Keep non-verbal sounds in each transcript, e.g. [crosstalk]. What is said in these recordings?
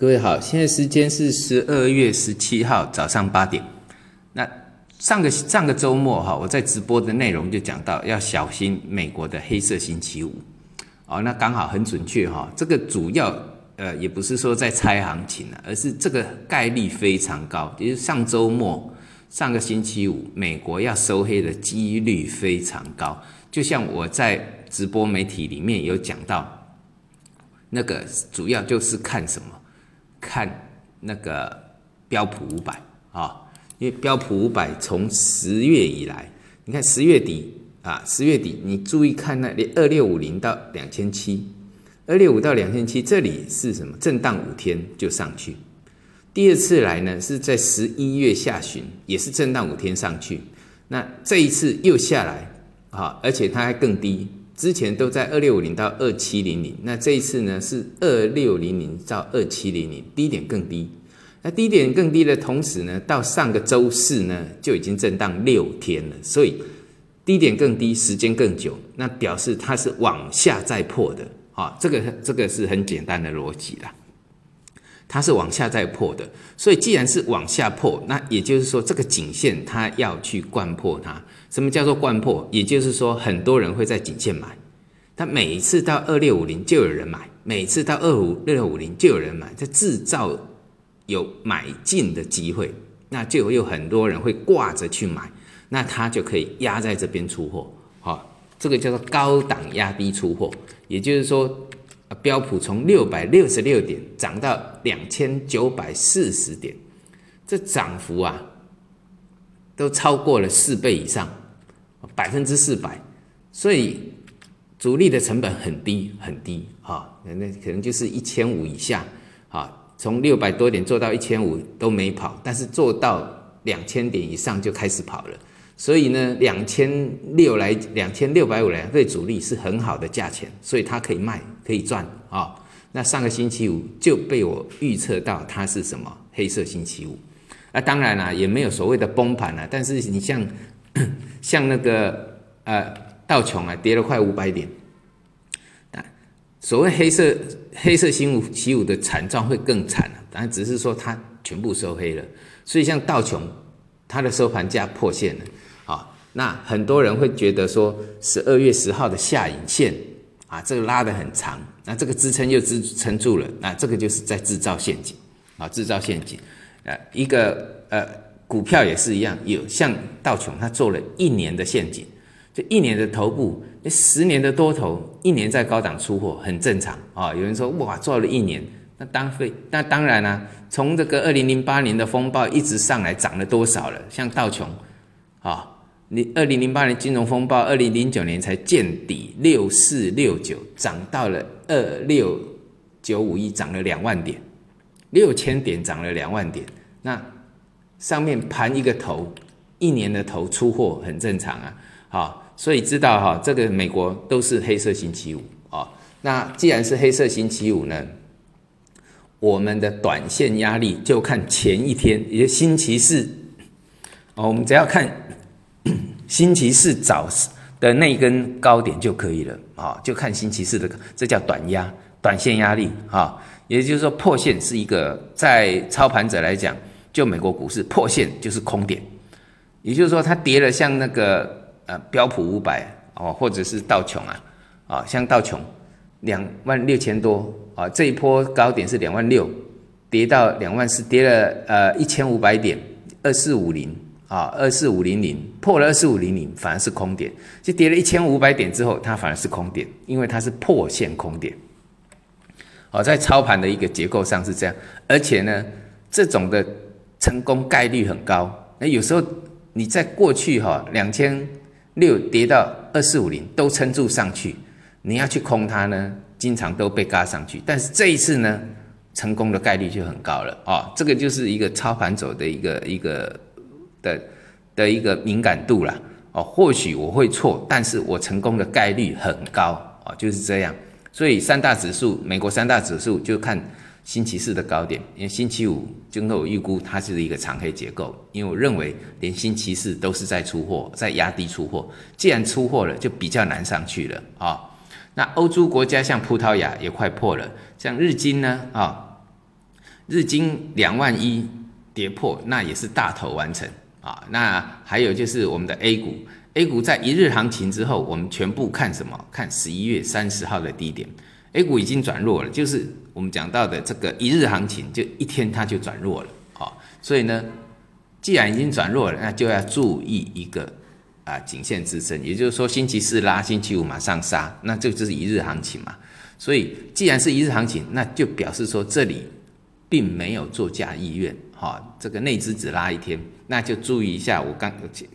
各位好，现在时间是十二月十七号早上八点。那上个上个周末哈，我在直播的内容就讲到要小心美国的黑色星期五。哦，那刚好很准确哈。这个主要呃也不是说在猜行情了，而是这个概率非常高，也就是上周末上个星期五美国要收黑的几率非常高。就像我在直播媒体里面有讲到，那个主要就是看什么？看那个标普五百啊，因为标普五百从十月以来，你看十月底啊，十月底你注意看那二六五零到两千七，二六五到两千七，这里是什么？震荡五天就上去。第二次来呢，是在十一月下旬，也是震荡五天上去。那这一次又下来啊，而且它还更低。之前都在二六五零到二七零零，那这一次呢是二六零零到二七零零，低点更低。那低点更低的同时呢，到上个周四呢就已经震荡六天了，所以低点更低，时间更久，那表示它是往下再破的啊。这个这个是很简单的逻辑啦。它是往下再破的，所以既然是往下破，那也就是说这个颈线它要去贯破它。什么叫做贯破？也就是说很多人会在颈线买，它每一次到二六五零就有人买，每次到二五六六五零就有人买，在制造有买进的机会，那就有很多人会挂着去买，那它就可以压在这边出货。好，这个叫做高档压低出货，也就是说。标普从六百六十六点涨到两千九百四十点，这涨幅啊，都超过了四倍以上，百分之四百。所以主力的成本很低很低啊，那可能就是一千五以下啊。从六百多点做到一千五都没跑，但是做到两千点以上就开始跑了。所以呢，两千六来两千六百五来对主力是很好的价钱，所以它可以卖可以赚啊。那上个星期五就被我预测到它是什么黑色星期五，那当然啦，也没有所谓的崩盘了。但是你像 [coughs] 像那个呃道琼啊，跌了快五百点，啊，所谓黑色黑色星期五的惨状会更惨了当然只是说它全部收黑了。所以像道琼，它的收盘价破线了。那很多人会觉得说，十二月十号的下影线啊，这个拉得很长，那这个支撑又支撑住了，那这个就是在制造陷阱啊，制造陷阱。呃，一个呃股票也是一样，有像道琼，他做了一年的陷阱，就一年的头部，那十年的多头，一年在高档出货很正常啊。有人说哇，做了一年，那当费，那当然啦，从这个二零零八年的风暴一直上来，涨了多少了？像道琼啊。你二零零八年金融风暴，二零零九年才见底六四六九，涨到了二六九五一，涨了两万点，六千点涨了两万点。那上面盘一个头，一年的头出货很正常啊。好，所以知道哈，这个美国都是黑色星期五啊。那既然是黑色星期五呢，我们的短线压力就看前一天，也就星期四哦，我们只要看。星期四早的那根高点就可以了啊，就看星期四的，这叫短压、短线压力啊。也就是说，破线是一个在操盘者来讲，就美国股市破线就是空点。也就是说，它跌了，像那个呃标普五百哦，或者是道琼啊，啊，像道琼两万六千多啊，这一波高点是两万六，跌到两万四，跌了呃一千五百点，二四五零。啊，二四五零零破了二四五零零，反而是空点，就跌了一千五百点之后，它反而是空点，因为它是破线空点。好，在操盘的一个结构上是这样，而且呢，这种的成功概率很高。那有时候你在过去哈两千六跌到二四五零都撑住上去，你要去空它呢，经常都被嘎上去。但是这一次呢，成功的概率就很高了啊，这个就是一个操盘走的一个一个。的的一个敏感度啦，哦，或许我会错，但是我成功的概率很高。哦，就是这样。所以三大指数，美国三大指数就看星期四的高点，因为星期五经过我预估它是一个长黑结构，因为我认为连星期四都是在出货，在压低出货，既然出货了，就比较难上去了。啊。那欧洲国家像葡萄牙也快破了，像日经呢啊，日经两万一跌破，那也是大头完成。啊。那还有就是我们的 A 股，A 股在一日行情之后，我们全部看什么？看十一月三十号的低点，A 股已经转弱了，就是我们讲到的这个一日行情，就一天它就转弱了啊。所以呢，既然已经转弱了，那就要注意一个啊颈线支撑，也就是说星期四拉，星期五马上杀，那这就是一日行情嘛。所以既然是一日行情，那就表示说这里。并没有作价意愿，哈，这个内资只拉一天，那就注意一下。我刚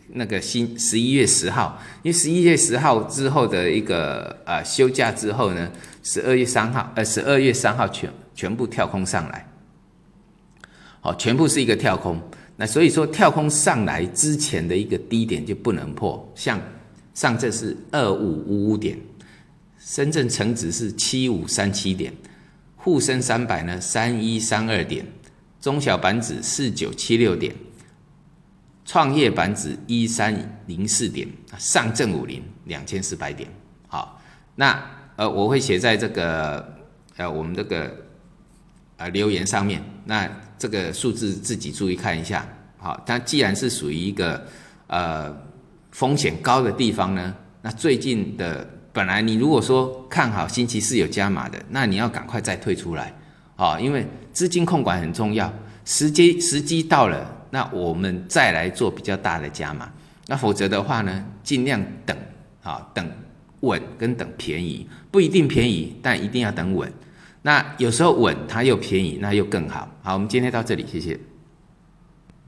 那个新十一月十号，因为十一月十号之后的一个呃休假之后呢，十二月三号，呃十二月三号全全部跳空上来，好，全部是一个跳空。那所以说跳空上来之前的一个低点就不能破，像上证是二五五五点，深圳成指是七五三七点。沪深三百呢，三一三二点，中小板指四九七六点，创业板指一三零四点，上证五零两千四百点。好，那呃，我会写在这个呃我们这个呃留言上面。那这个数字自己注意看一下。好，它既然是属于一个呃风险高的地方呢，那最近的。本来你如果说看好星期四有加码的，那你要赶快再退出来，啊，因为资金控管很重要，时机时机到了，那我们再来做比较大的加码，那否则的话呢，尽量等，啊，等稳跟等便宜，不一定便宜，但一定要等稳，那有时候稳它又便宜，那又更好，好，我们今天到这里，谢谢。